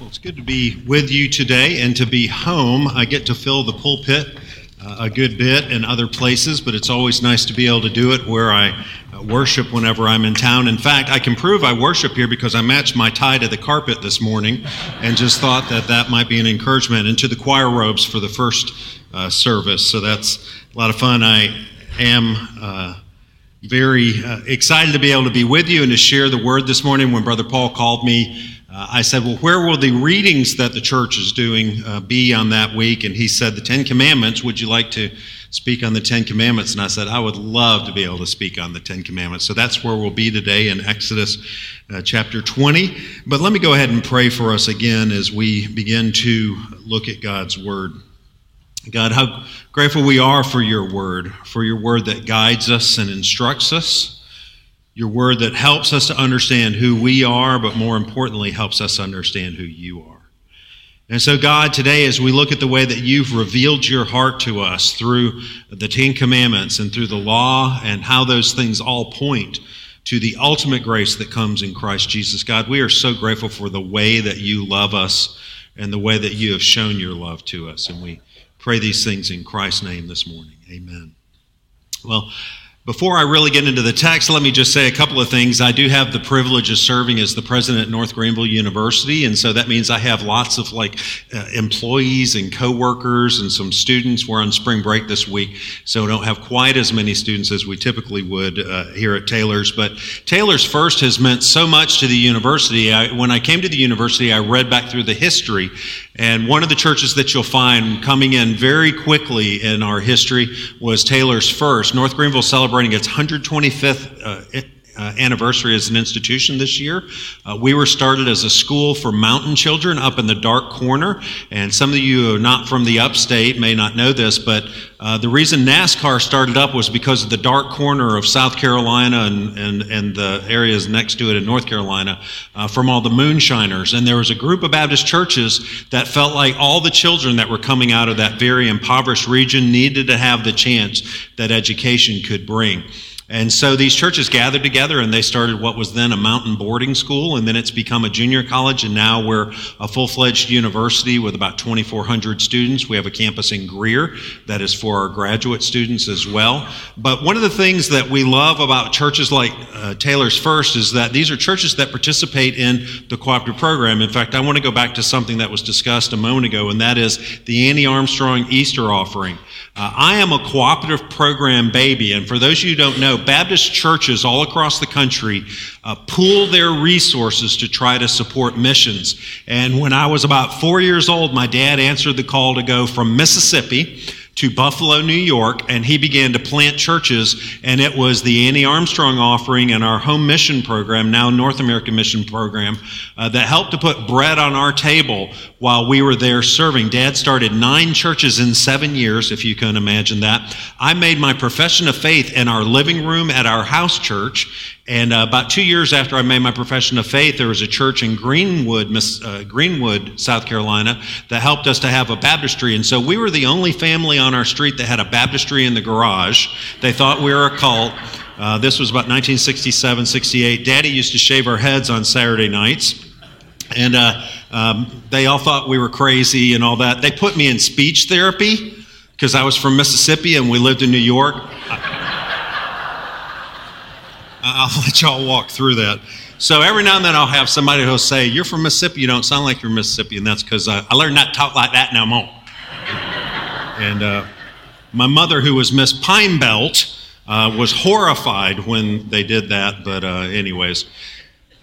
Well, it's good to be with you today and to be home. I get to fill the pulpit uh, a good bit in other places, but it's always nice to be able to do it where I uh, worship whenever I'm in town. In fact, I can prove I worship here because I matched my tie to the carpet this morning and just thought that that might be an encouragement into the choir robes for the first uh, service. So that's a lot of fun. I am uh, very uh, excited to be able to be with you and to share the word this morning. When Brother Paul called me, uh, I said, Well, where will the readings that the church is doing uh, be on that week? And he said, The Ten Commandments. Would you like to speak on the Ten Commandments? And I said, I would love to be able to speak on the Ten Commandments. So that's where we'll be today in Exodus uh, chapter 20. But let me go ahead and pray for us again as we begin to look at God's word. God, how grateful we are for your word, for your word that guides us and instructs us, your word that helps us to understand who we are, but more importantly, helps us understand who you are. And so, God, today, as we look at the way that you've revealed your heart to us through the Ten Commandments and through the law and how those things all point to the ultimate grace that comes in Christ Jesus, God, we are so grateful for the way that you love us and the way that you have shown your love to us. And we Pray these things in Christ's name this morning. Amen. Well, before I really get into the text, let me just say a couple of things. I do have the privilege of serving as the president at North Greenville University, and so that means I have lots of like uh, employees and coworkers and some students. We're on spring break this week, so we don't have quite as many students as we typically would uh, here at Taylor's. But Taylor's First has meant so much to the university. I, when I came to the university, I read back through the history, and one of the churches that you'll find coming in very quickly in our history was Taylor's First. North Greenville celebrated celebrating its 125th uh, uh, anniversary as an institution this year. Uh, we were started as a school for mountain children up in the dark corner. And some of you who are not from the upstate may not know this, but uh, the reason NASCAR started up was because of the dark corner of South Carolina and, and, and the areas next to it in North Carolina uh, from all the moonshiners. And there was a group of Baptist churches that felt like all the children that were coming out of that very impoverished region needed to have the chance that education could bring. And so these churches gathered together and they started what was then a mountain boarding school, and then it's become a junior college, and now we're a full fledged university with about 2,400 students. We have a campus in Greer that is for our graduate students as well. But one of the things that we love about churches like uh, Taylor's First is that these are churches that participate in the cooperative program. In fact, I want to go back to something that was discussed a moment ago, and that is the Annie Armstrong Easter offering. Uh, I am a cooperative program baby, and for those of you who don't know, Baptist churches all across the country uh, pool their resources to try to support missions. And when I was about four years old, my dad answered the call to go from Mississippi to Buffalo, New York, and he began to plant churches. And it was the Annie Armstrong offering and our home mission program, now North American Mission Program, uh, that helped to put bread on our table while we were there serving. Dad started nine churches in seven years, if you can imagine that. I made my profession of faith in our living room at our house church. And uh, about two years after I made my profession of faith, there was a church in Greenwood, Miss, uh, Greenwood, South Carolina, that helped us to have a baptistry. And so we were the only family on our street that had a baptistry in the garage. They thought we were a cult. Uh, this was about 1967, 68. Daddy used to shave our heads on Saturday nights. And uh, um, they all thought we were crazy and all that. They put me in speech therapy because I was from Mississippi and we lived in New York. I'll let y'all walk through that. So every now and then I'll have somebody who'll say, You're from Mississippi, you don't sound like you're Mississippi. And that's because I, I, learned not to talk like that no more. and uh, my mother, who was Miss Pine Belt, uh, was horrified when they did that. But, uh, anyways,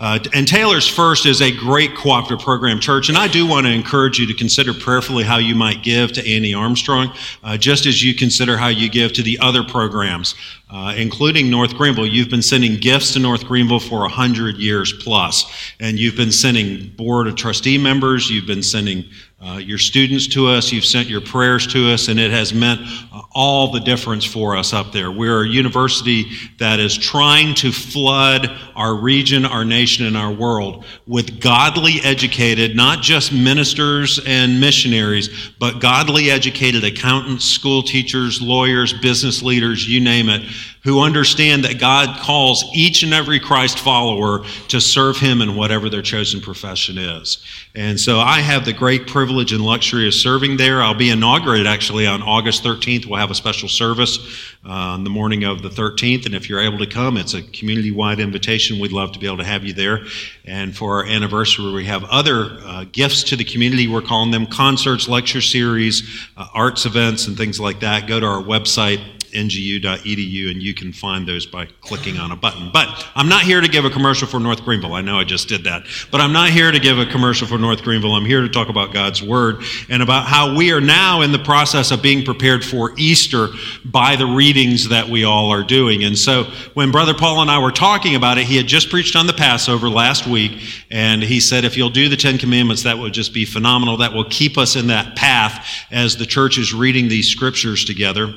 uh, and Taylor's First is a great cooperative program church, and I do want to encourage you to consider prayerfully how you might give to Annie Armstrong, uh, just as you consider how you give to the other programs, uh, including North Greenville. You've been sending gifts to North Greenville for 100 years plus, and you've been sending board of trustee members, you've been sending uh, your students to us, you've sent your prayers to us, and it has meant uh, all the difference for us up there. We're a university that is trying to flood our region, our nation, and our world with godly educated, not just ministers and missionaries, but godly educated accountants, school teachers, lawyers, business leaders, you name it, who understand that God calls each and every Christ follower to serve Him in whatever their chosen profession is. And so I have the great privilege and luxury of serving there. I'll be inaugurated actually on August 13th. We'll have a special service uh, on the morning of the 13th. And if you're able to come, it's a community wide invitation. We'd love to be able to have you there. And for our anniversary, we have other uh, gifts to the community. We're calling them concerts, lecture series, uh, arts events, and things like that. Go to our website, ngu.edu, and you can find those by clicking on a button. But I'm not here to give a commercial for North Greenville. I know I just did that. But I'm not here to give a commercial for North Greenville. I'm here to talk about God's Word and about how we are now in the process of being prepared for Easter by the readings that we all are doing. And so when Brother Paul and I were talking about it, he had just preached on the Passover last week, and he said, if you'll do the Ten Commandments, that would just be phenomenal. That will keep us in that path as the church is reading these scriptures together.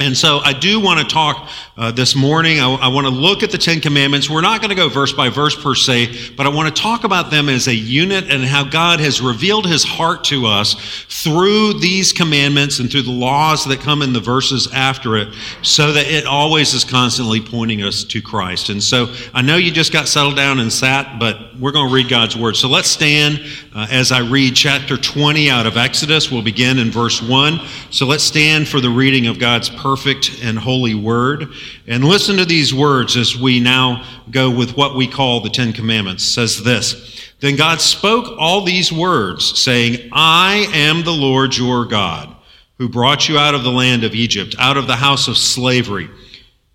And so I do want to talk uh, this morning. I, I, want to look at the Ten Commandments. We're not going to go verse by verse per se, but I want to talk about them as a unit and how God has revealed his heart to us through these commandments and through the laws that come in the verses after it, so that it always is constantly pointing us to Christ. And so I know you just got settled down and sat, but we're going to read God's word. So let's stand uh, as I read chapter 20 out of Exodus. We'll begin in verse 1. So let's stand for the reading of God's perfect and holy word. And listen to these words as we now go with what we call the Ten Commandments. It says this Then God spoke all these words, saying, I am the Lord your God, who brought you out of the land of Egypt, out of the house of slavery.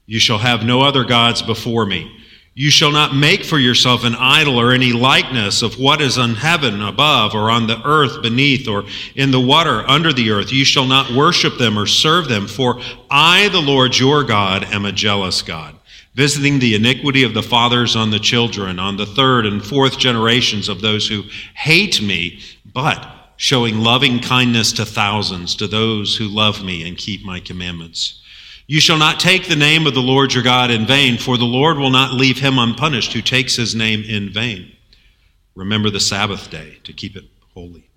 You shall have no other gods before me. You shall not make for yourself an idol or any likeness of what is in heaven above, or on the earth beneath, or in the water under the earth. You shall not worship them or serve them, for I, the Lord your God, am a jealous God, visiting the iniquity of the fathers on the children, on the third and fourth generations of those who hate me, but showing loving kindness to thousands, to those who love me and keep my commandments. You shall not take the name of the Lord your God in vain, for the Lord will not leave him unpunished who takes his name in vain. Remember the Sabbath day to keep it holy.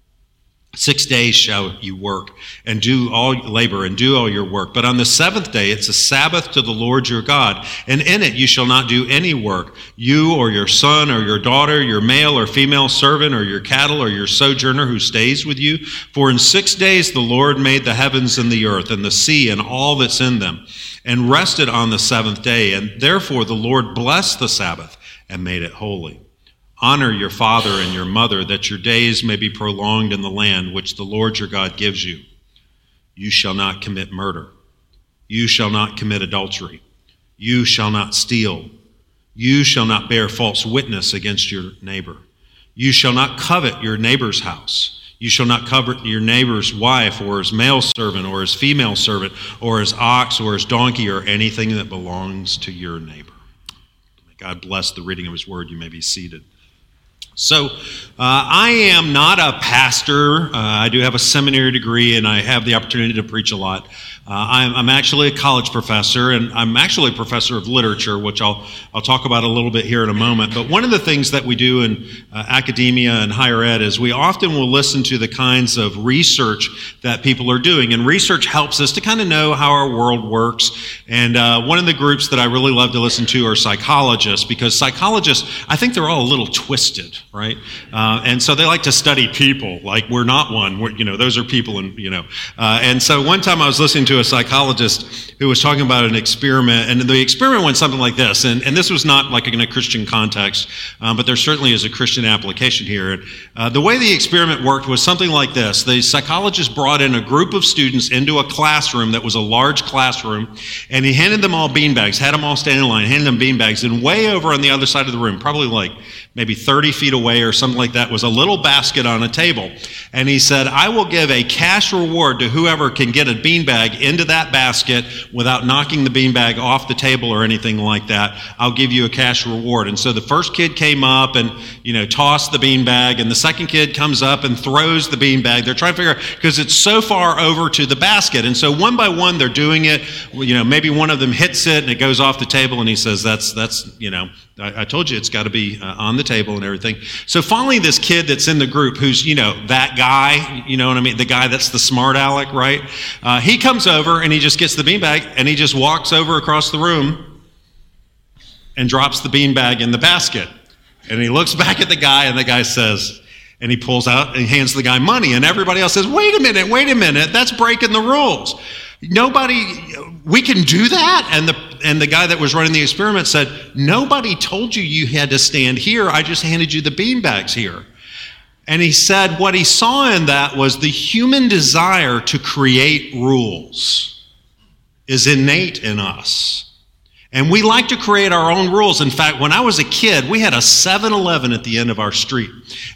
Six days shall you work and do all labor and do all your work. But on the seventh day, it's a Sabbath to the Lord your God. And in it you shall not do any work, you or your son or your daughter, your male or female servant or your cattle or your sojourner who stays with you. For in six days the Lord made the heavens and the earth and the sea and all that's in them, and rested on the seventh day. And therefore the Lord blessed the Sabbath and made it holy. Honor your father and your mother, that your days may be prolonged in the land which the Lord your God gives you. You shall not commit murder. You shall not commit adultery. You shall not steal. You shall not bear false witness against your neighbor. You shall not covet your neighbor's house. You shall not covet your neighbor's wife, or his male servant, or his female servant, or his ox, or his donkey, or anything that belongs to your neighbor. May God bless the reading of his word. You may be seated. So, uh, I am not a pastor. Uh, I do have a seminary degree and I have the opportunity to preach a lot. Uh, I'm, I'm, actually a college professor, and I'm actually a professor of literature, which I'll, I'll talk about a little bit here in a moment. But one of the things that we do in uh, academia and higher ed is we often will listen to the kinds of research that people are doing. And research helps us to kind of know how our world works. And uh, one of the groups that I really love to listen to are psychologists, because psychologists, I think they're all a little twisted, right? Uh, and so they like to study people, like we're not one. We're, you know, those are people, and, you know. Uh, and so one time I was listening to a psychologist who was talking about an experiment, and the experiment went something like this. And, and this was not like in a Christian context, um, but there certainly is a Christian application here. Uh, the way the experiment worked was something like this the psychologist brought in a group of students into a classroom that was a large classroom, and he handed them all beanbags, had them all stand in line, handed them beanbags, and way over on the other side of the room, probably like maybe 30 feet away or something like that, was a little basket on a table. And he said, I will give a cash reward to whoever can get a beanbag into that basket without knocking the beanbag off the table or anything like that. I'll give you a cash reward. And so the first kid came up and, you know, tossed the beanbag, and the second kid comes up and throws the beanbag. They're trying to figure out, because it's so far over to the basket. And so one by one, they're doing it. You know, maybe one of them hits it and it goes off the table, and he says, That's, that's, you know, I, I told you it's got to be uh, on the table and everything. So finally, this kid that's in the group, who's you know that guy, you know what I mean, the guy that's the smart aleck, right? Uh, he comes over and he just gets the beanbag and he just walks over across the room and drops the beanbag in the basket. And he looks back at the guy and the guy says, and he pulls out and hands the guy money. And everybody else says, wait a minute, wait a minute, that's breaking the rules. Nobody, we can do that. And the, and the guy that was running the experiment said, nobody told you you had to stand here. I just handed you the beanbags here. And he said what he saw in that was the human desire to create rules is innate in us. And we like to create our own rules. In fact, when I was a kid, we had a 7 Eleven at the end of our street.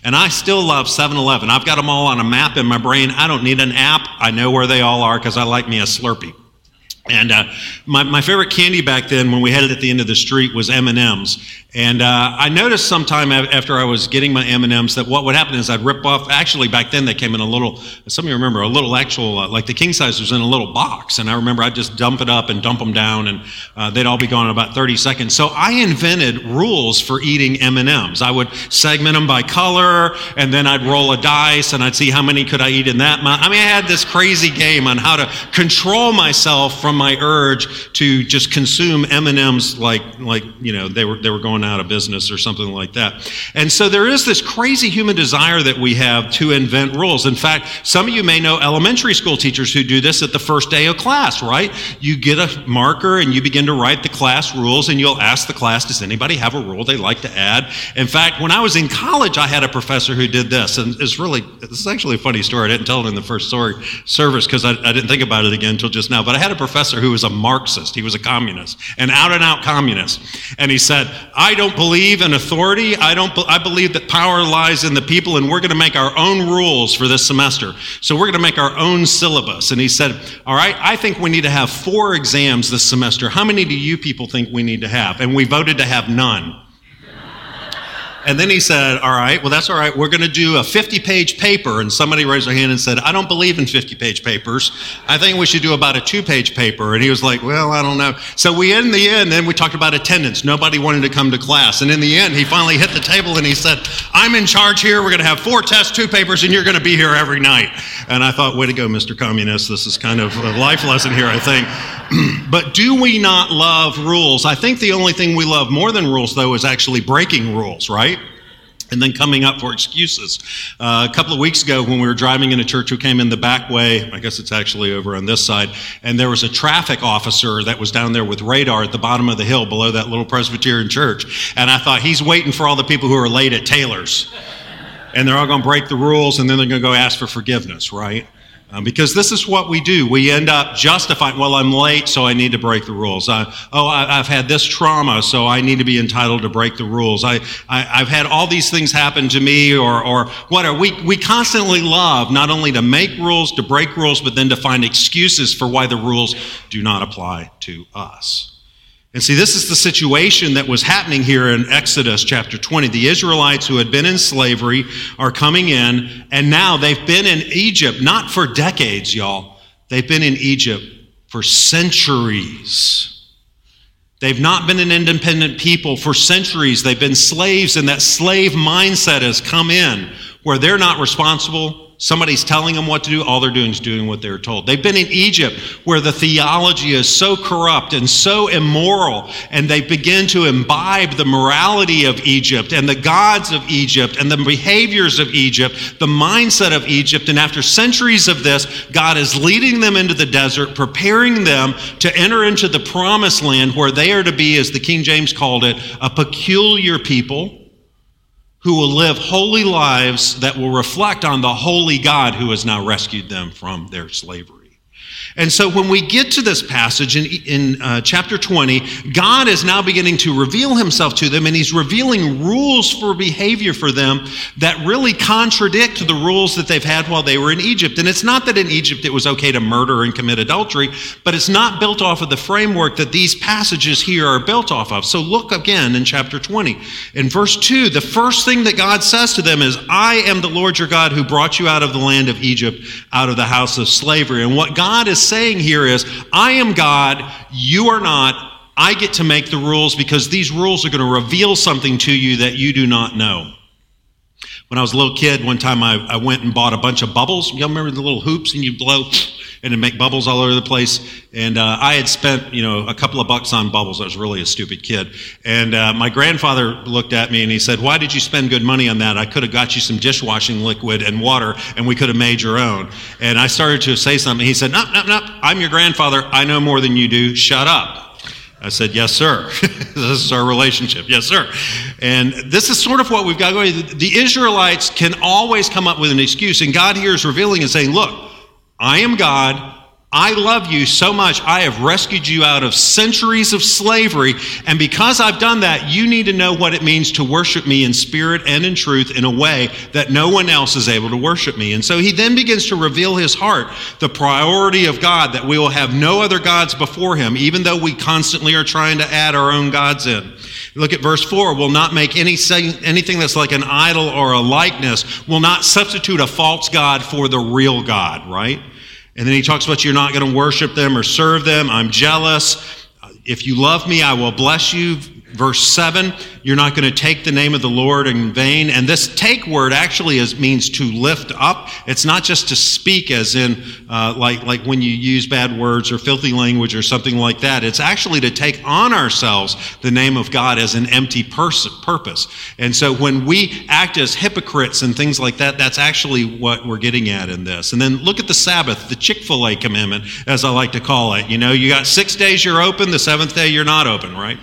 And I still love 7 Eleven. I've got them all on a map in my brain. I don't need an app. I know where they all are because I like me a Slurpee. And uh, my, my favorite candy back then, when we had it at the end of the street, was M and uh, I noticed sometime after I was getting my M and M's that what would happen is I'd rip off. Actually, back then they came in a little. Some of you remember a little actual, uh, like the king size was in a little box. And I remember I'd just dump it up and dump them down, and uh, they'd all be gone in about 30 seconds. So I invented rules for eating M and M's. I would segment them by color, and then I'd roll a dice, and I'd see how many could I eat in that. I mean, I had this crazy game on how to control myself from my urge to just consume M&Ms like like you know they were they were going out of business or something like that. And so there is this crazy human desire that we have to invent rules. In fact, some of you may know elementary school teachers who do this at the first day of class, right? You get a marker and you begin to write the class rules and you'll ask the class, does anybody have a rule they'd like to add? In fact, when I was in college, I had a professor who did this and it's really this is actually a funny story. I didn't tell it in the first story service because I, I didn't think about it again until just now. But I had a professor professor who was a Marxist. He was a communist, an out and out communist. And he said, I don't believe in authority. I, don't, I believe that power lies in the people, and we're going to make our own rules for this semester. So we're going to make our own syllabus. And he said, All right, I think we need to have four exams this semester. How many do you people think we need to have? And we voted to have none. And then he said, All right, well, that's all right. We're going to do a 50 page paper. And somebody raised their hand and said, I don't believe in 50 page papers. I think we should do about a two page paper. And he was like, Well, I don't know. So we, in the end, then we talked about attendance. Nobody wanted to come to class. And in the end, he finally hit the table and he said, I'm in charge here. We're going to have four tests, two papers, and you're going to be here every night. And I thought, Way to go, Mr. Communist. This is kind of a life lesson here, I think. but do we not love rules? I think the only thing we love more than rules, though, is actually breaking rules, right? And then coming up for excuses. Uh, a couple of weeks ago, when we were driving in a church, we came in the back way. I guess it's actually over on this side, and there was a traffic officer that was down there with radar at the bottom of the hill below that little Presbyterian church. And I thought he's waiting for all the people who are late at Taylor's, and they're all going to break the rules, and then they're going to go ask for forgiveness, right? Um, because this is what we do. We end up justifying, well, I'm late, so I need to break the rules. I, oh, I, have had this trauma, so I need to be entitled to break the rules. I, I, have had all these things happen to me, or, or whatever. We, we constantly love not only to make rules, to break rules, but then to find excuses for why the rules do not apply to us. And see, this is the situation that was happening here in Exodus chapter 20. The Israelites who had been in slavery are coming in, and now they've been in Egypt, not for decades, y'all. They've been in Egypt for centuries. They've not been an independent people for centuries. They've been slaves, and that slave mindset has come in where they're not responsible Somebody's telling them what to do, all they're doing is doing what they're told. They've been in Egypt where the theology is so corrupt and so immoral, and they begin to imbibe the morality of Egypt and the gods of Egypt and the behaviors of Egypt, the mindset of Egypt. And after centuries of this, God is leading them into the desert, preparing them to enter into the promised land where they are to be, as the King James called it, a peculiar people who will live holy lives that will reflect on the holy God who has now rescued them from their slavery. And so when we get to this passage in, in uh, chapter 20, God is now beginning to reveal himself to them, and he's revealing rules for behavior for them that really contradict the rules that they've had while they were in Egypt. And it's not that in Egypt it was okay to murder and commit adultery, but it's not built off of the framework that these passages here are built off of. So look again in chapter 20. In verse 2, the first thing that God says to them is, I am the Lord your God who brought you out of the land of Egypt, out of the house of slavery. And what God is saying here is, I am God, you are not, I get to make the rules because these rules are going to reveal something to you that you do not know. When I was a little kid, one time I, I went and bought a bunch of bubbles. Y'all remember the little hoops and you blow and it make bubbles all over the place? And uh, I had spent, you know, a couple of bucks on bubbles. I was really a stupid kid. And uh, my grandfather looked at me and he said, Why did you spend good money on that? I could have got you some dishwashing liquid and water and we could have made your own. And I started to say something. He said, No, no, no, I'm your grandfather. I know more than you do. Shut up. I said, Yes, sir. this is our relationship. Yes, sir. And this is sort of what we've got going. The Israelites can always come up with an excuse, and God here is revealing and saying, Look, I am God. I love you so much. I have rescued you out of centuries of slavery. And because I've done that, you need to know what it means to worship me in spirit and in truth in a way that no one else is able to worship me. And so he then begins to reveal his heart, the priority of God, that we will have no other gods before him, even though we constantly are trying to add our own gods in. Look at verse 4 will not make any, anything that's like an idol or a likeness, will not substitute a false God for the real God, right? And then he talks about you're not going to worship them or serve them. I'm jealous. If you love me, I will bless you. Verse 7, you're not going to take the name of the Lord in vain. And this take word actually is, means to lift up. It's not just to speak, as in uh, like, like when you use bad words or filthy language or something like that. It's actually to take on ourselves the name of God as an empty pers- purpose. And so when we act as hypocrites and things like that, that's actually what we're getting at in this. And then look at the Sabbath, the Chick fil A commandment, as I like to call it. You know, you got six days you're open, the seventh day you're not open, right?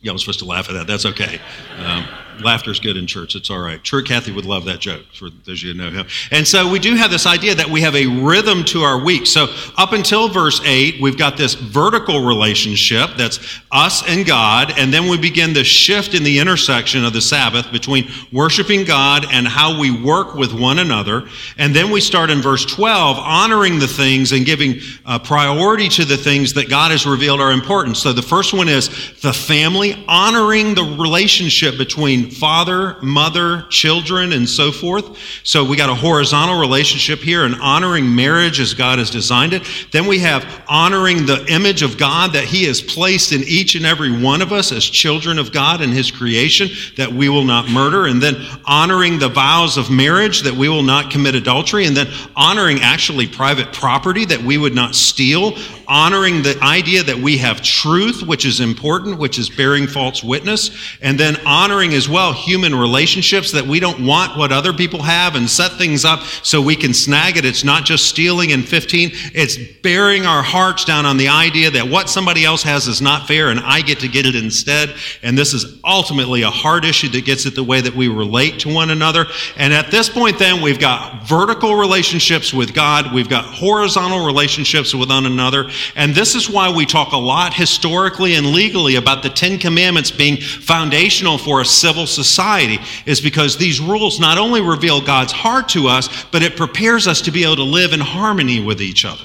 Y'all was supposed to laugh at that. That's okay. Um, laughter's good in church. It's all right. Sure, Cathy would love that joke, for those you know him. And so we do have this idea that we have a rhythm to our week. So up until verse 8, we've got this vertical relationship that's us and God. And then we begin the shift in the intersection of the Sabbath between worshiping God and how we work with one another. And then we start in verse 12, honoring the things and giving uh, priority to the things that God has revealed are important. So the first one is the family, honoring the relationship between father, mother, children, and so forth. So we got a horizontal relationship here and honoring marriage as God has designed it. Then we have honoring the image of God that He has placed in each and every one of us as children of God and His creation, that we will not murder. And then honoring the vows of marriage, that we will not commit adultery. And then honoring actually private property, that we would not steal. Honoring the idea that we have truth, which is important, which is bearing false witness. And then honoring as well well human relationships that we don't want what other people have and set things up so we can snag it. It's not just stealing in 15, it's bearing our hearts down on the idea that what somebody else has is not fair and I get to get it instead. And this is ultimately a hard issue that gets at the way that we relate to one another. And at this point, then, we've got vertical relationships with God, we've got horizontal relationships with one another. And this is why we talk a lot historically and legally about the Ten Commandments being foundational for a civil society is because these rules not only reveal God's heart to us, but it prepares us to be able to live in harmony with each other.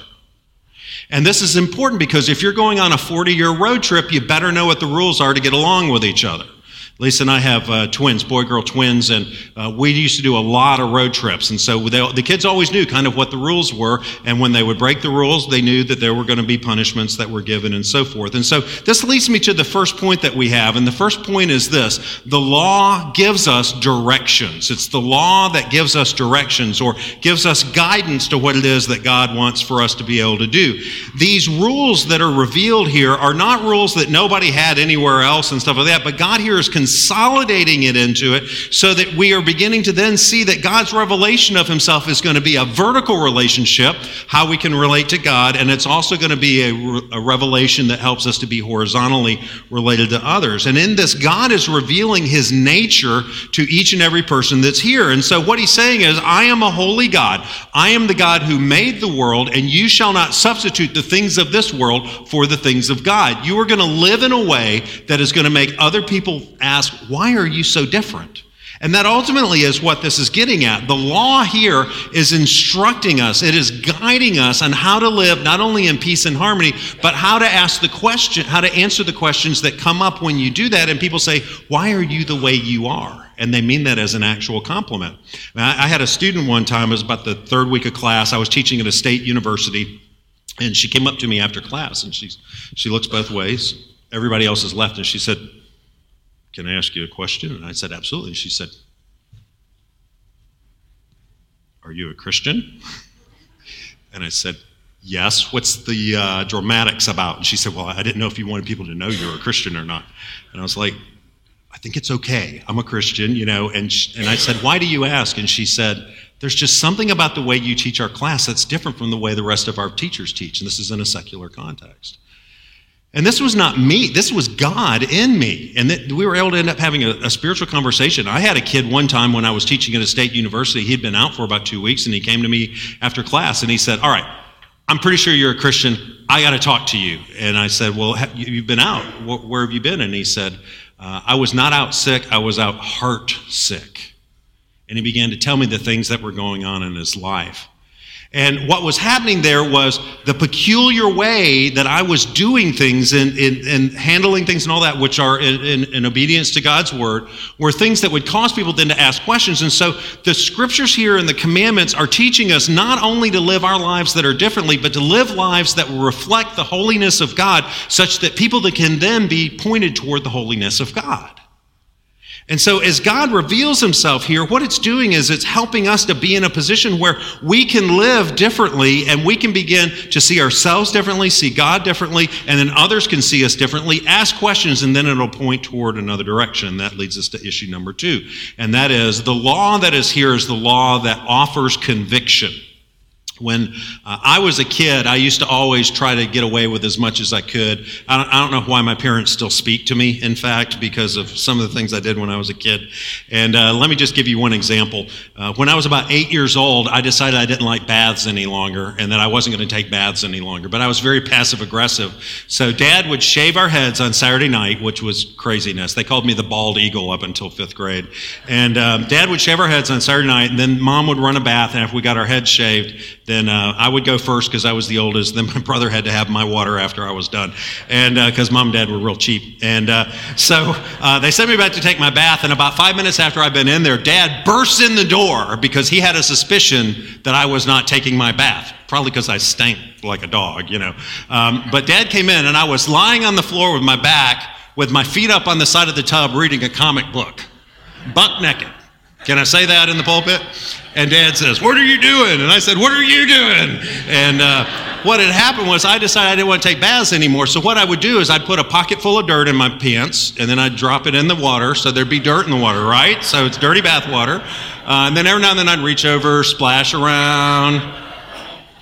And this is important because if you're going on a 40 year road trip, you better know what the rules are to get along with each other. Lisa and I have uh, twins, boy girl twins, and uh, we used to do a lot of road trips. And so they, the kids always knew kind of what the rules were. And when they would break the rules, they knew that there were going to be punishments that were given and so forth. And so this leads me to the first point that we have. And the first point is this the law gives us directions. It's the law that gives us directions or gives us guidance to what it is that God wants for us to be able to do. These rules that are revealed here are not rules that nobody had anywhere else and stuff like that, but God here is consolidating it into it so that we are beginning to then see that God's revelation of himself is going to be a vertical relationship, how we can relate to God, and it's also going to be a, a revelation that helps us to be horizontally related to others. And in this, God is revealing his nature to each and every person that's here. And so what he's saying is, I am a holy God. I am the God who made the world, and you shall not substitute the things of this world for the things of God. You are going to live in a way that is going to make other people ask, why are you so different? And that ultimately is what this is getting at. The law here is instructing us, it is guiding us on how to live not only in peace and harmony, but how to ask the question, how to answer the questions that come up when you do that. And people say, Why are you the way you are? And they mean that as an actual compliment. I had a student one time, it was about the third week of class. I was teaching at a state university And she came up to me after class and she, she looks both ways. Everybody else is left. And she said, Can I ask you a question? And I said, Absolutely. She said, Are you a Christian? And I said, Yes. What's the uh, dramatics about? And she said, Well, I didn't know if you wanted people to know you're a Christian or not. And I was like, I think it's okay. I'm a Christian, you know. And, she, and I said, Why do you ask? And she said, There's just something about the way you teach our class that's different from the way the rest of our teachers teach. And this is in a secular context. And this was not me, this was God in me. And that we were able to end up having a, a, spiritual conversation. I had a kid one time when I was teaching at a state university. He'd been out for about two weeks and he came to me after class and he said, All right, I'm pretty sure you're a Christian. I got to talk to you. And I said, Well, have, you've been out. Where have you been? And he said, uh, I was not out sick, I was out heart sick. And he began to tell me the things that were going on in his life. And what was happening there was the peculiar way that I was doing things and, and, and handling things and all that, which are in, in, in, obedience to God's word, were things that would cause people then to ask questions. And so the scriptures here and the commandments are teaching us not only to live our lives that are differently, but to live lives that will reflect the holiness of God, such that people that can then be pointed toward the holiness of God. And so, as God reveals himself here, what it's doing is it's helping us to be in a position where we can live differently and we can begin to see ourselves differently, see God differently, and then others can see us differently, ask questions, and then it'll point toward another direction. That leads us to issue number two. And that is the law that is here is the law that offers conviction. When uh, I was a kid, I used to always try to get away with as much as I could. I don't, I don't, know why my parents still speak to me, in fact, because of some of the things I did when I was a kid. And uh, let me just give you one example. Uh, when I was about eight years old, I decided I didn't like baths any longer and that I wasn't going to take baths any longer. But I was very passive aggressive. So dad would shave our heads on Saturday night, which was craziness. They called me the bald eagle up until fifth grade. And um, dad would shave our heads on Saturday night, and then mom would run a bath. And after we got our heads shaved, then uh, I would go first because I was the oldest. Then my brother had to have my water after I was done, and because uh, mom and dad were real cheap. And uh, so uh, they sent me back to take my bath. And about five minutes after I'd been in there, dad bursts in the door because he had a suspicion that I was not taking my bath. Probably because I stank like a dog, you know. Um, but dad came in, and I was lying on the floor with my back, with my feet up on the side of the tub, reading a comic book, buck naked. Can I say that in the pulpit? And dad says, What are you doing? And I said, What are you doing? And uh, what had happened was I decided I didn't want to take baths anymore. So what I would do is I'd put a pocket full of dirt in my pants and then I'd drop it in the water so there'd be dirt in the water, right? So it's dirty bath water. Uh, and then every now and then I'd reach over, splash around,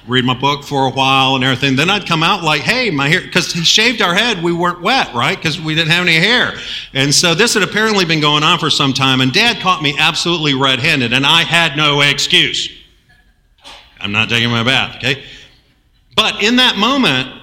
read my book for a while and everything. Then I'd come out like, hey, my hair, because he shaved our head, we weren't wet, right? Because we didn't have any hair. And so this had apparently been going on for some time, and dad caught me absolutely red handed, and I had no excuse. I'm not taking my bath, okay? But in that moment,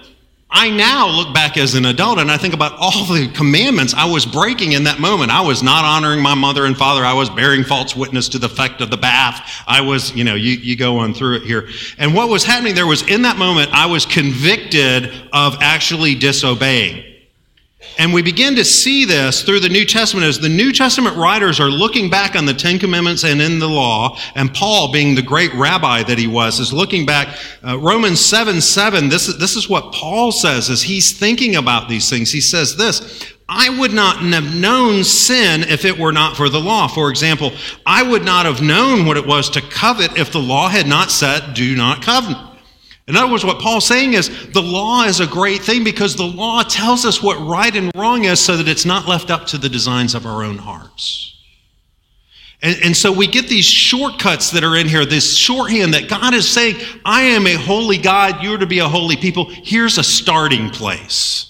I now look back as an adult and I think about all the commandments I was breaking in that moment. I was not honoring my mother and father. I was bearing false witness to the effect of the bath. I was, you know, you, you go on through it here. And what was happening there was in that moment, I was convicted of actually disobeying. And we begin to see this through the New Testament as the New Testament writers are looking back on the Ten Commandments and in the law. And Paul, being the great rabbi that he was, is looking back. Uh, Romans 7 7, this is, this is what Paul says as he's thinking about these things. He says this I would not have known sin if it were not for the law. For example, I would not have known what it was to covet if the law had not said, do not covet. In other words, what Paul's saying is the law is a great thing because the law tells us what right and wrong is so that it's not left up to the designs of our own hearts. And, and, so we get these shortcuts that are in here, this shorthand that God is saying, I am a holy God, you're to be a holy people. Here's a starting place.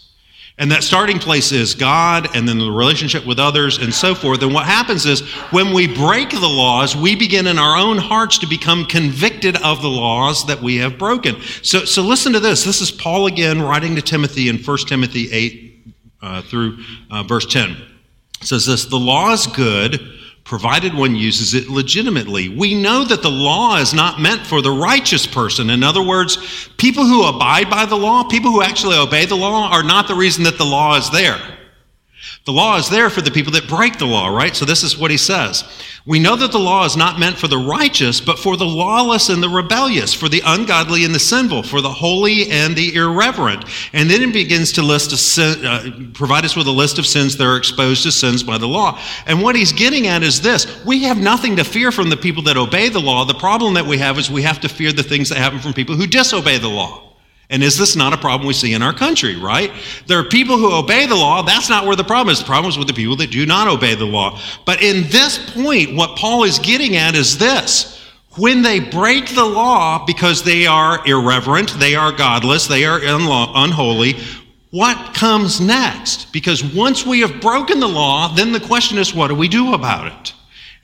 And that starting place is God and then the relationship with others and so forth. And what happens is when we break the laws, we begin in our own hearts to become convicted of the laws that we have broken. So, so listen to this. This is Paul again writing to Timothy in 1 Timothy 8 uh, through uh, verse 10. It says this The law is good provided one uses it legitimately. We know that the law is not meant for the righteous person. In other words, people who abide by the law, people who actually obey the law, are not the reason that the law is there. The law is there for the people that break the law, right? So this is what he says. We know that the law is not meant for the righteous, but for the lawless and the rebellious, for the ungodly and the sinful, for the holy and the irreverent. And then it begins to list sin, uh, provide us with a list of sins that are exposed to sins by the law. And what he's getting at is this we have nothing to fear from the people that obey the law. The problem that we have is we have to fear the things that happen from people who disobey the law. And is this not a problem we see in our country, right? There are people who obey the law. That's not where the problem is. The problem is with the people that do not obey the law. But in this point, what Paul is getting at is this. When they break the law because they are irreverent, they are godless, they are unholy, what comes next? Because once we have broken the law, then the question is, what do we do about it?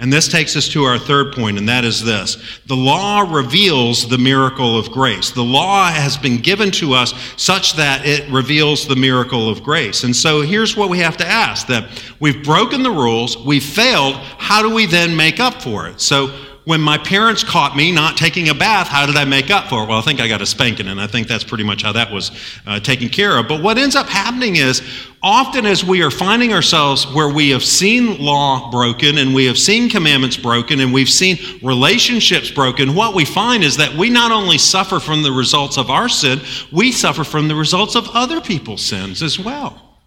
And this takes us to our third point, and that is this the law reveals the miracle of grace. The law has been given to us such that it reveals the miracle of grace. And so here's what we have to ask that we've broken the rules, we've failed, how do we then make up for it? So when my parents caught me not taking a bath, how did I make up for it? Well, I think I got a spanking, and I think that's pretty much how that was uh, taken care of. But what ends up happening is often as we are finding ourselves where we have seen law broken and we have seen commandments broken and we've seen relationships broken, what we find is that we not only suffer from the results of our sin, we suffer from the results of other people's sins as well.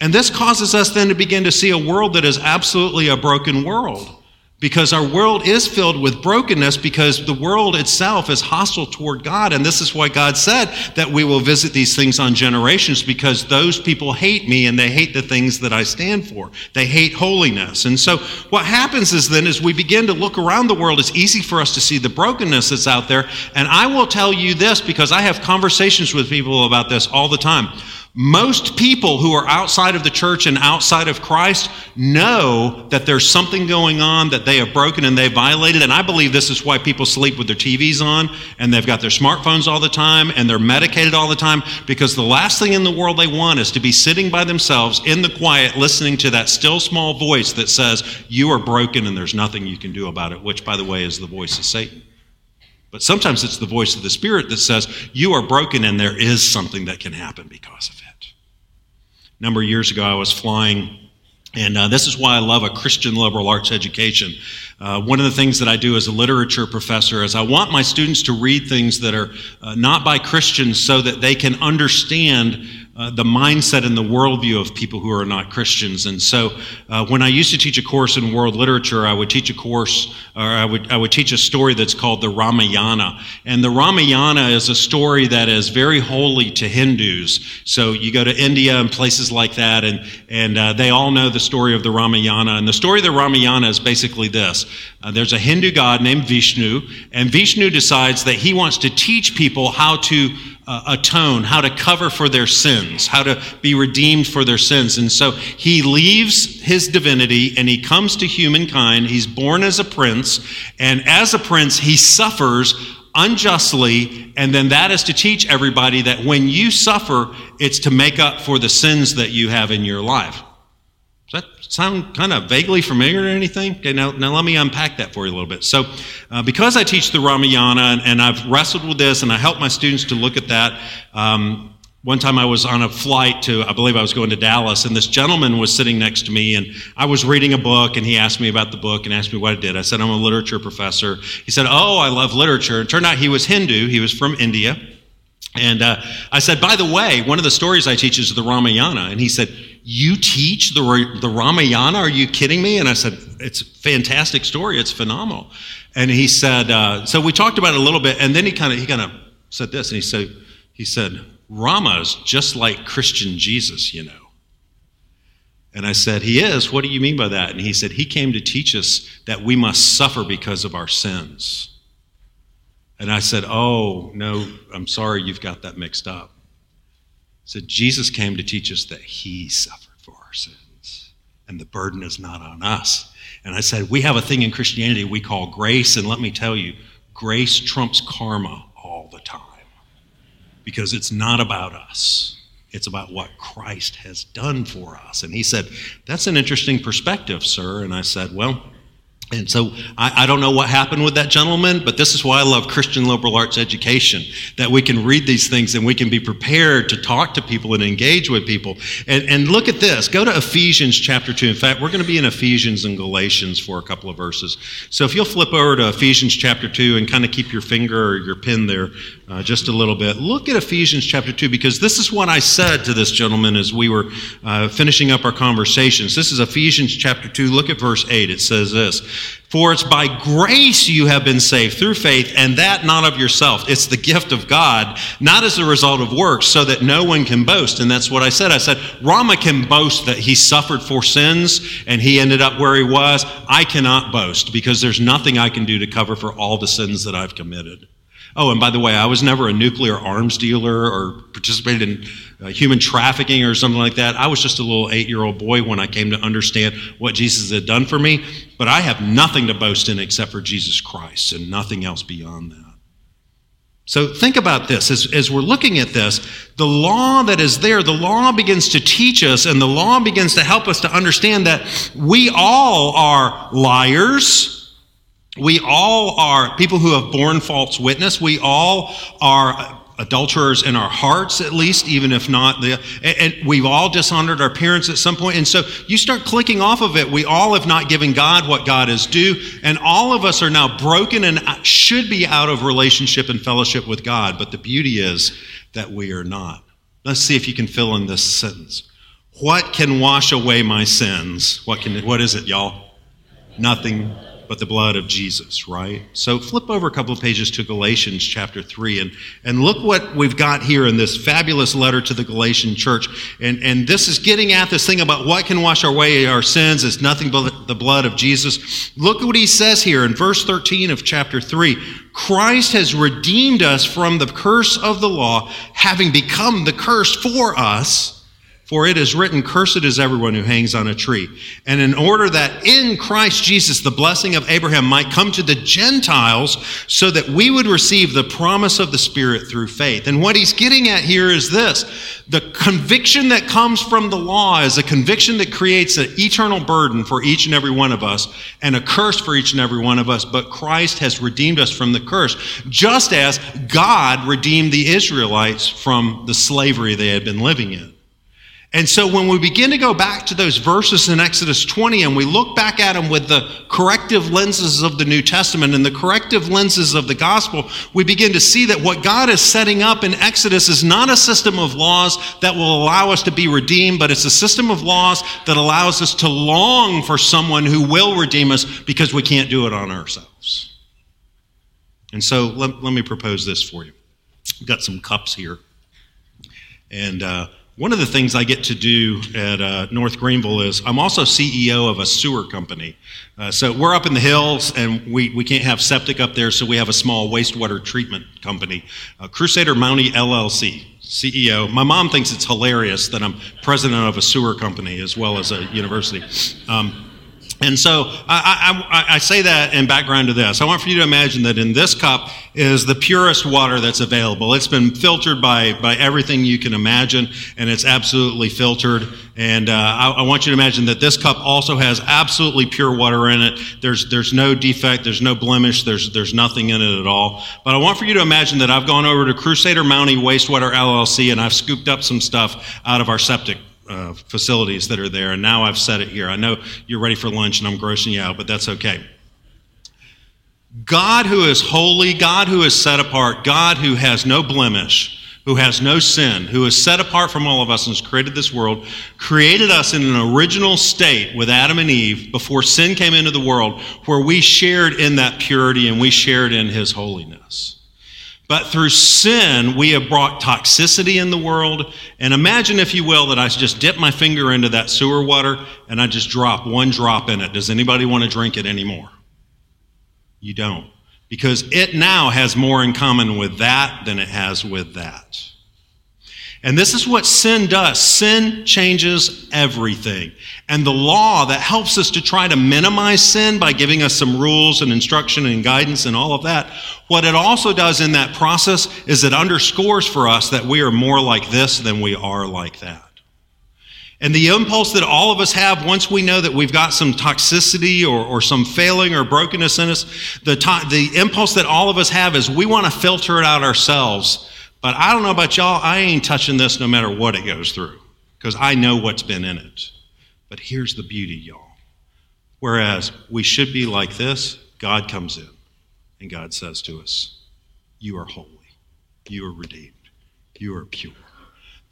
And this causes us then to begin to see a world that is absolutely a broken world because our world is filled with brokenness because the world itself is hostile toward God. And this is why God said that we will visit these things on generations because those people hate me and they hate the things that I stand for. They hate holiness. And so what happens is then as we begin to look around the world, it's easy for us to see the brokenness that's out there. And I will tell you this because I have conversations with people about this all the time. Most people who are outside of the church and outside of Christ know that there's something going on that they have broken and they violated. And I believe this is why people sleep with their TVs on and they've got their smartphones all the time and they're medicated all the time because the last thing in the world they want is to be sitting by themselves in the quiet listening to that still small voice that says, You are broken and there's nothing you can do about it, which, by the way, is the voice of Satan. But sometimes it's the voice of the Spirit that says, You are broken and there is something that can happen because of it. A number of years ago, I was flying, and uh, this is why I love a Christian liberal arts education. Uh, one of the things that I do as a literature professor is I want my students to read things that are uh, not by Christians so that they can understand uh, the mindset and the worldview of people who are not Christians. And so, uh, when I used to teach a course in world literature, I would teach a course, or I would I would teach a story that's called the Ramayana. And the Ramayana is a story that is very holy to Hindus. So you go to India and places like that, and and uh, they all know the story of the Ramayana. And the story of the Ramayana is basically this: uh, there's a Hindu god named Vishnu, and Vishnu decides that he wants to teach people how to uh, atone, how to cover for their sins, how to be redeemed for their sins. And so he leaves his divinity and he comes to humankind. He's born as a prince, and as a prince, he suffers unjustly, and then that is to teach everybody that when you suffer, it's to make up for the sins that you have in your life. Does that sound kind of vaguely familiar or anything? Okay, now, now let me unpack that for you a little bit. So, uh, because I teach the Ramayana and, and, I've wrestled with this and I help my students to look at that, um, one time I was on a flight to, I believe I was going to Dallas, and this gentleman was sitting next to me, and I was reading a book, and he asked me about the book and asked me what I did. I said, I'm a literature professor. He said, Oh, I love literature. It turned out he was Hindu, he was from India. And uh, I said, By the way, one of the stories I teach is the Ramayana. And he said, you teach the, the Ramayana? Are you kidding me? And I said, It's a fantastic story. It's phenomenal. And he said, uh, So we talked about it a little bit, and then he kind of he kind of said this, and he said, he said, Rama is just like Christian Jesus, you know. And I said, He is. What do you mean by that? And he said, He came to teach us that we must suffer because of our sins. And I said, Oh, no, I'm sorry, you've got that mixed up said Jesus came to teach us that he suffered for our sins, and the burden is not on us. And I said, We have a thing in Christianity we call grace, and let me tell you, grace trumps karma all the time because it's not about us. It's about what Christ has done for us. And he said, That's an interesting perspective, sir. And I said, Well, And so I, I, don't know what happened with that gentleman, but this is why I love Christian liberal arts education that we can read these things and we can be prepared to talk to people and engage with people. And, and look at this go to Ephesians chapter 2. In fact, we're going to be in Ephesians and Galatians for a couple of verses. So if you'll flip over to Ephesians chapter 2 and kind of keep your finger or your pin there uh, just a little bit, look at Ephesians chapter 2 because this is what I said to this gentleman as we were uh, finishing up our conversations. This is Ephesians chapter 2. Look at verse 8. It says this. For it's by grace you have been saved through faith, and that not of yourself. It's the gift of God, not as a result of works, so that no one can boast. And that's what I said. I said, Rama can boast that he suffered for sins and he ended up where he was. I cannot boast because there's nothing I can do to cover for all the sins that I've committed. Oh, and by the way, I was never a nuclear arms dealer or participated in uh, human trafficking or something like that. I was just a little eight year old boy when I came to understand what Jesus had done for me. But I have nothing to boast in except for Jesus Christ and nothing else beyond that. So think about this. As, as we're looking at this, the law that is there, the law begins to teach us and the law begins to help us to understand that we all are liars we all are people who have borne false witness. We all are adulterers in our hearts, at least, even if not the. And we've all dishonored our parents at some point. And so you start clicking off of it. We all have not given God what God is due. And all of us are now broken and should be out of relationship and fellowship with God. But the beauty is that we are not. Let's see if you can fill in this sentence. What can wash away my sins? What can? What is it, y'all? Nothing but the blood of Jesus, right? So flip over a couple of pages to Galatians chapter 3 and, and look what we've got here in this fabulous letter to the Galatian church. And, and this is getting at this thing about what can wash away our sins. It's nothing but the blood of Jesus. Look at what he says here in verse 13 of chapter 3. Christ has redeemed us from the curse of the law, having become the curse for us for it is written, Cursed is everyone who hangs on a tree. And in order that in Christ Jesus the blessing of Abraham might come to the Gentiles, so that we would receive the promise of the Spirit through faith. And what he's getting at here is this the conviction that comes from the law is a conviction that creates an eternal burden for each and every one of us and a curse for each and every one of us. But Christ has redeemed us from the curse, just as God redeemed the Israelites from the slavery they had been living in. And so when we begin to go back to those verses in Exodus 20 and we look back at them with the corrective lenses of the New Testament and the corrective lenses of the gospel, we begin to see that what God is setting up in Exodus is not a system of laws that will allow us to be redeemed, but it's a system of laws that allows us to long for someone who will redeem us because we can't do it on ourselves. And so let, let me propose this for you. We've got some cups here. And, uh, one of the things I get to do at uh, North Greenville is I'm also CEO of a sewer company. Uh, so we're up in the hills and we, we can't have septic up there, so we have a small wastewater treatment company, uh, Crusader Mountie LLC, CEO. My mom thinks it's hilarious that I'm president of a sewer company as well as a university. Um, and so I, I, I, say that in background to this. I want for you to imagine that in this cup is the purest water that's available. It's been filtered by, by everything you can imagine, and it's absolutely filtered. And uh, I, I, want you to imagine that this cup also has absolutely pure water in it. There's, there's no defect, there's no blemish, there's, there's nothing in it at all. But I want for you to imagine that I've gone over to Crusader Mountie Wastewater LLC and I've scooped up some stuff out of our septic uh, facilities that are there. And now I've said it here. I know you're ready for lunch and I'm grossing you out, but that's okay. God who is holy, God who is set apart, God who has no blemish, who has no sin, who is set apart from all of us and has created this world, created us in an original state with Adam and Eve before sin came into the world, where we shared in that purity and we shared in his holiness. But through sin, we have brought toxicity in the world. And imagine, if you will, that I just dip my finger into that sewer water and I just drop one drop in it. Does anybody want to drink it anymore? You don't. Because it now has more in common with that than it has with that. And this is what sin does sin changes everything. And the law that helps us to try to minimize sin by giving us some rules and instruction and guidance and all of that, what it also does in that process is it underscores for us that we are more like this than we are like that. And the impulse that all of us have once we know that we've got some toxicity or, or some failing or brokenness in us, the, to, the impulse that all of us have is we want to filter it out ourselves. But I don't know about y'all, I ain't touching this no matter what it goes through because I know what's been in it. But here's the beauty, y'all. Whereas we should be like this, God comes in and God says to us, You are holy, you are redeemed, you are pure.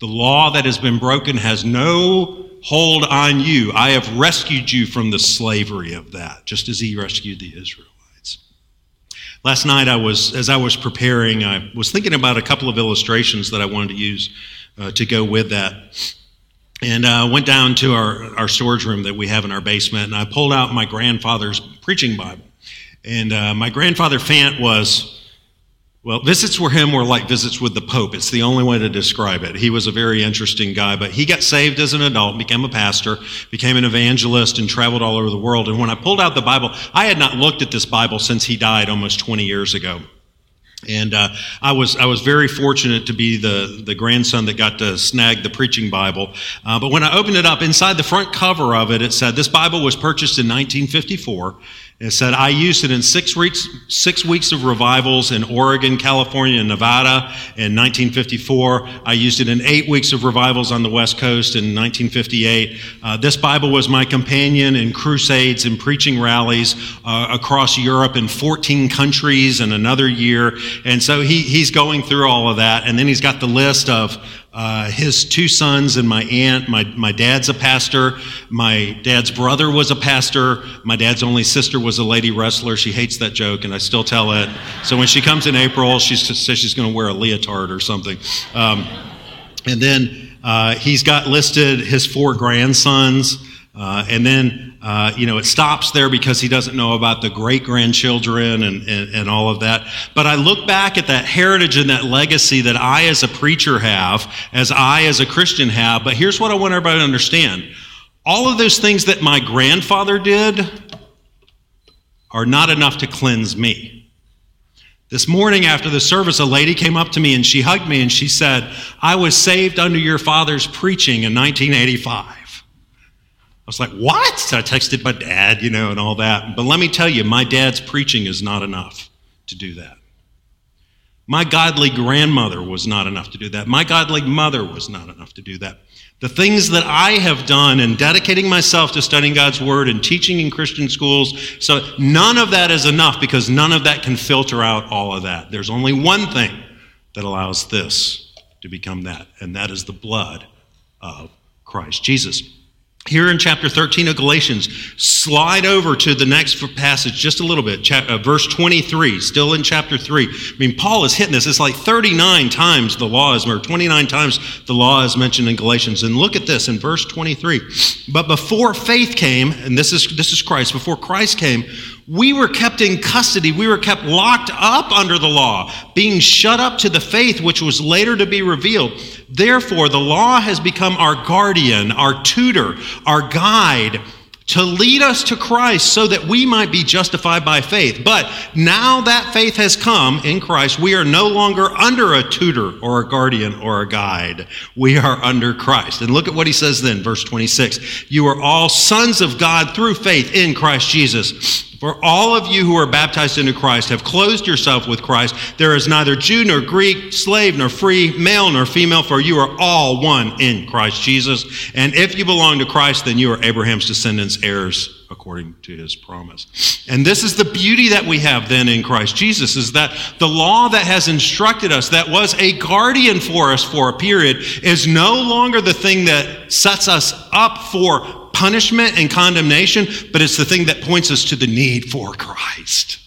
The law that has been broken has no hold on you. I have rescued you from the slavery of that, just as he rescued the Israelites. Last night, I was, as I was preparing, I was thinking about a couple of illustrations that I wanted to use uh, to go with that. And I uh, went down to our, our storage room that we have in our basement, and I pulled out my grandfather's preaching Bible. And uh, my grandfather Fant was well, visits with him were like visits with the Pope. It's the only way to describe it. He was a very interesting guy, but he got saved as an adult, became a pastor, became an evangelist, and traveled all over the world. And when I pulled out the Bible, I had not looked at this Bible since he died almost 20 years ago. And uh, I was I was very fortunate to be the the grandson that got to snag the preaching Bible. Uh, but when I opened it up, inside the front cover of it, it said this Bible was purchased in 1954 it said, I used it in six weeks, six weeks of revivals in Oregon, California, and Nevada in 1954. I used it in eight weeks of revivals on the West Coast in 1958. Uh, this Bible was my companion in crusades and preaching rallies uh, across Europe in 14 countries in another year. And so he, he's going through all of that. And then he's got the list of uh, his two sons and my aunt. My, my dad's a pastor. My dad's brother was a pastor. My dad's only sister was a lady wrestler. She hates that joke, and I still tell it. So when she comes in April, she says she's going to wear a leotard or something. Um, and then uh, he's got listed his four grandsons. Uh, and then, uh, you know, it stops there because he doesn't know about the great grandchildren and, and, and, all of that. But I look back at that heritage and that legacy that I, as a preacher, have, as I, as a Christian, have. But here's what I want everybody to understand all of those things that my grandfather did are not enough to cleanse me. This morning after the service, a lady came up to me and she hugged me and she said, I was saved under your father's preaching in 1985 was like, what? I texted my dad, you know, and all that. But let me tell you, my dad's preaching is not enough to do that. My godly grandmother was not enough to do that. My godly mother was not enough to do that. The things that I have done in dedicating myself to studying God's Word and teaching in Christian schools, so none of that is enough because none of that can filter out all of that. There's only one thing that allows this to become that, and that is the blood of Christ Jesus. Here in chapter 13 of Galatians, slide over to the next passage just a little bit, uh, verse 23, still in chapter 3. I mean, Paul is hitting this. It's like 39 times the law is, or 29 times the law is mentioned in Galatians. And look at this in verse 23. But before faith came, and this is, this is Christ, before Christ came, we were kept in custody. We were kept locked up under the law, being shut up to the faith which was later to be revealed. Therefore, the law has become our guardian, our tutor, our guide to lead us to Christ so that we might be justified by faith. But now that faith has come in Christ, we are no longer under a tutor or a guardian or a guide. We are under Christ. And look at what he says then, verse 26. You are all sons of God through faith in Christ Jesus. For all of you who are baptized into Christ have closed yourself with Christ. There is neither Jew nor Greek, slave nor free, male nor female, for you are all one in Christ Jesus. And if you belong to Christ, then you are Abraham's descendants, heirs according to his promise. And this is the beauty that we have then in Christ Jesus is that the law that has instructed us, that was a guardian for us for a period, is no longer the thing that sets us up for punishment and condemnation, but it's the thing that points us to the need for Christ.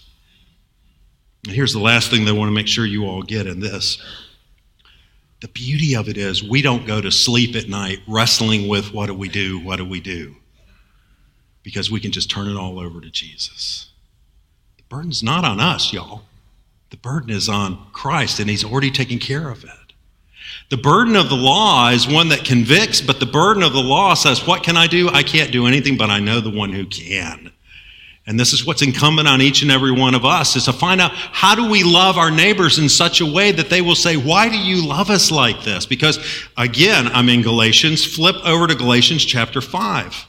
And here's the last thing I want to make sure you all get in this. The beauty of it is we don't go to sleep at night wrestling with what do we do, what do we do? Because we can just turn it all over to Jesus. The burden's not on us, y'all. The burden is on Christ, and He's already taken care of it. The burden of the law is one that convicts, but the burden of the law says, What can I do? I can't do anything, but I know the one who can. And this is what's incumbent on each and every one of us is to find out how do we love our neighbors in such a way that they will say, Why do you love us like this? Because again, I'm in Galatians. Flip over to Galatians chapter 5.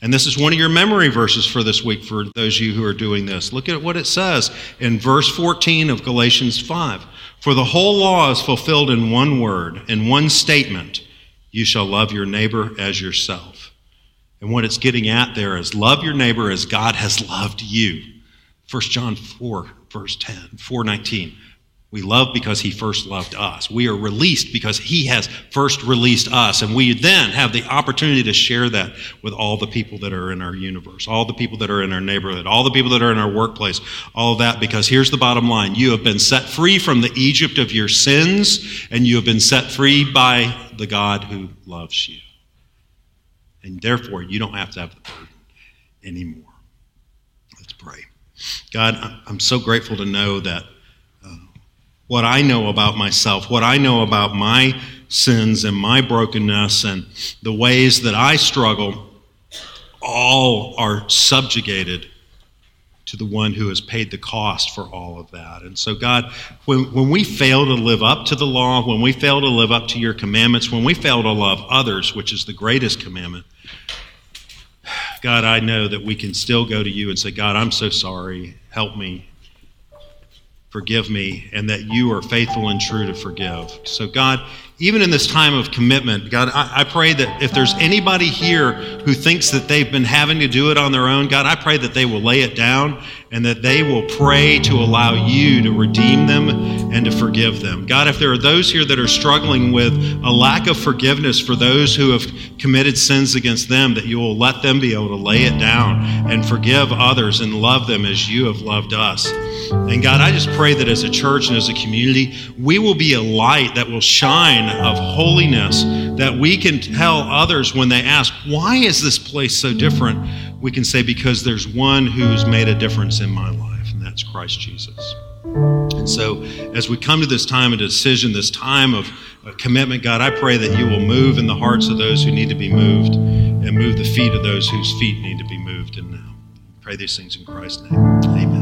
And this is one of your memory verses for this week for those of you who are doing this. Look at what it says in verse 14 of Galatians 5. For the whole law is fulfilled in one word, in one statement you shall love your neighbor as yourself. And what it's getting at there is love your neighbor as God has loved you. 1 John 4, verse 10, 419. We love because he first loved us. We are released because he has first released us. And we then have the opportunity to share that with all the people that are in our universe, all the people that are in our neighborhood, all the people that are in our workplace, all of that. Because here's the bottom line you have been set free from the Egypt of your sins, and you have been set free by the God who loves you. And therefore, you don't have to have the burden anymore. Let's pray. God, I'm so grateful to know that what I know about myself, what I know about my sins and my brokenness and the ways that I struggle, all are subjugated to the one who has paid the cost for all of that. And so, God, when, when we fail to live up to the law, when we fail to live up to your commandments, when we fail to love others, which is the greatest commandment, God, I know that we can still go to you and say, God, I'm so sorry. Help me forgive me, and that you are faithful and true to forgive. So, God, even in this time of commitment, God, I, I, pray that if there's anybody here who thinks that they've been having to do it on their own, God, I pray that they will lay it down and that they will pray to allow you to redeem them and to forgive them. God, if there are those here that are struggling with a lack of forgiveness for those who have committed sins against them, that you will let them be able to lay it down and forgive others and love them as you have loved us. And God, I just pray that as a church and as a community, we will be a light that will shine of holiness, that we can tell others when they ask, why is this place so different? We can say, because there's one who's made a difference in my life, and that's Christ Jesus. And so, as we come to this time of decision, this time of commitment, God, I pray that you will move in the hearts of those who need to be moved and move the feet of those whose feet need to be moved. And now, pray these things in Christ's name. Amen.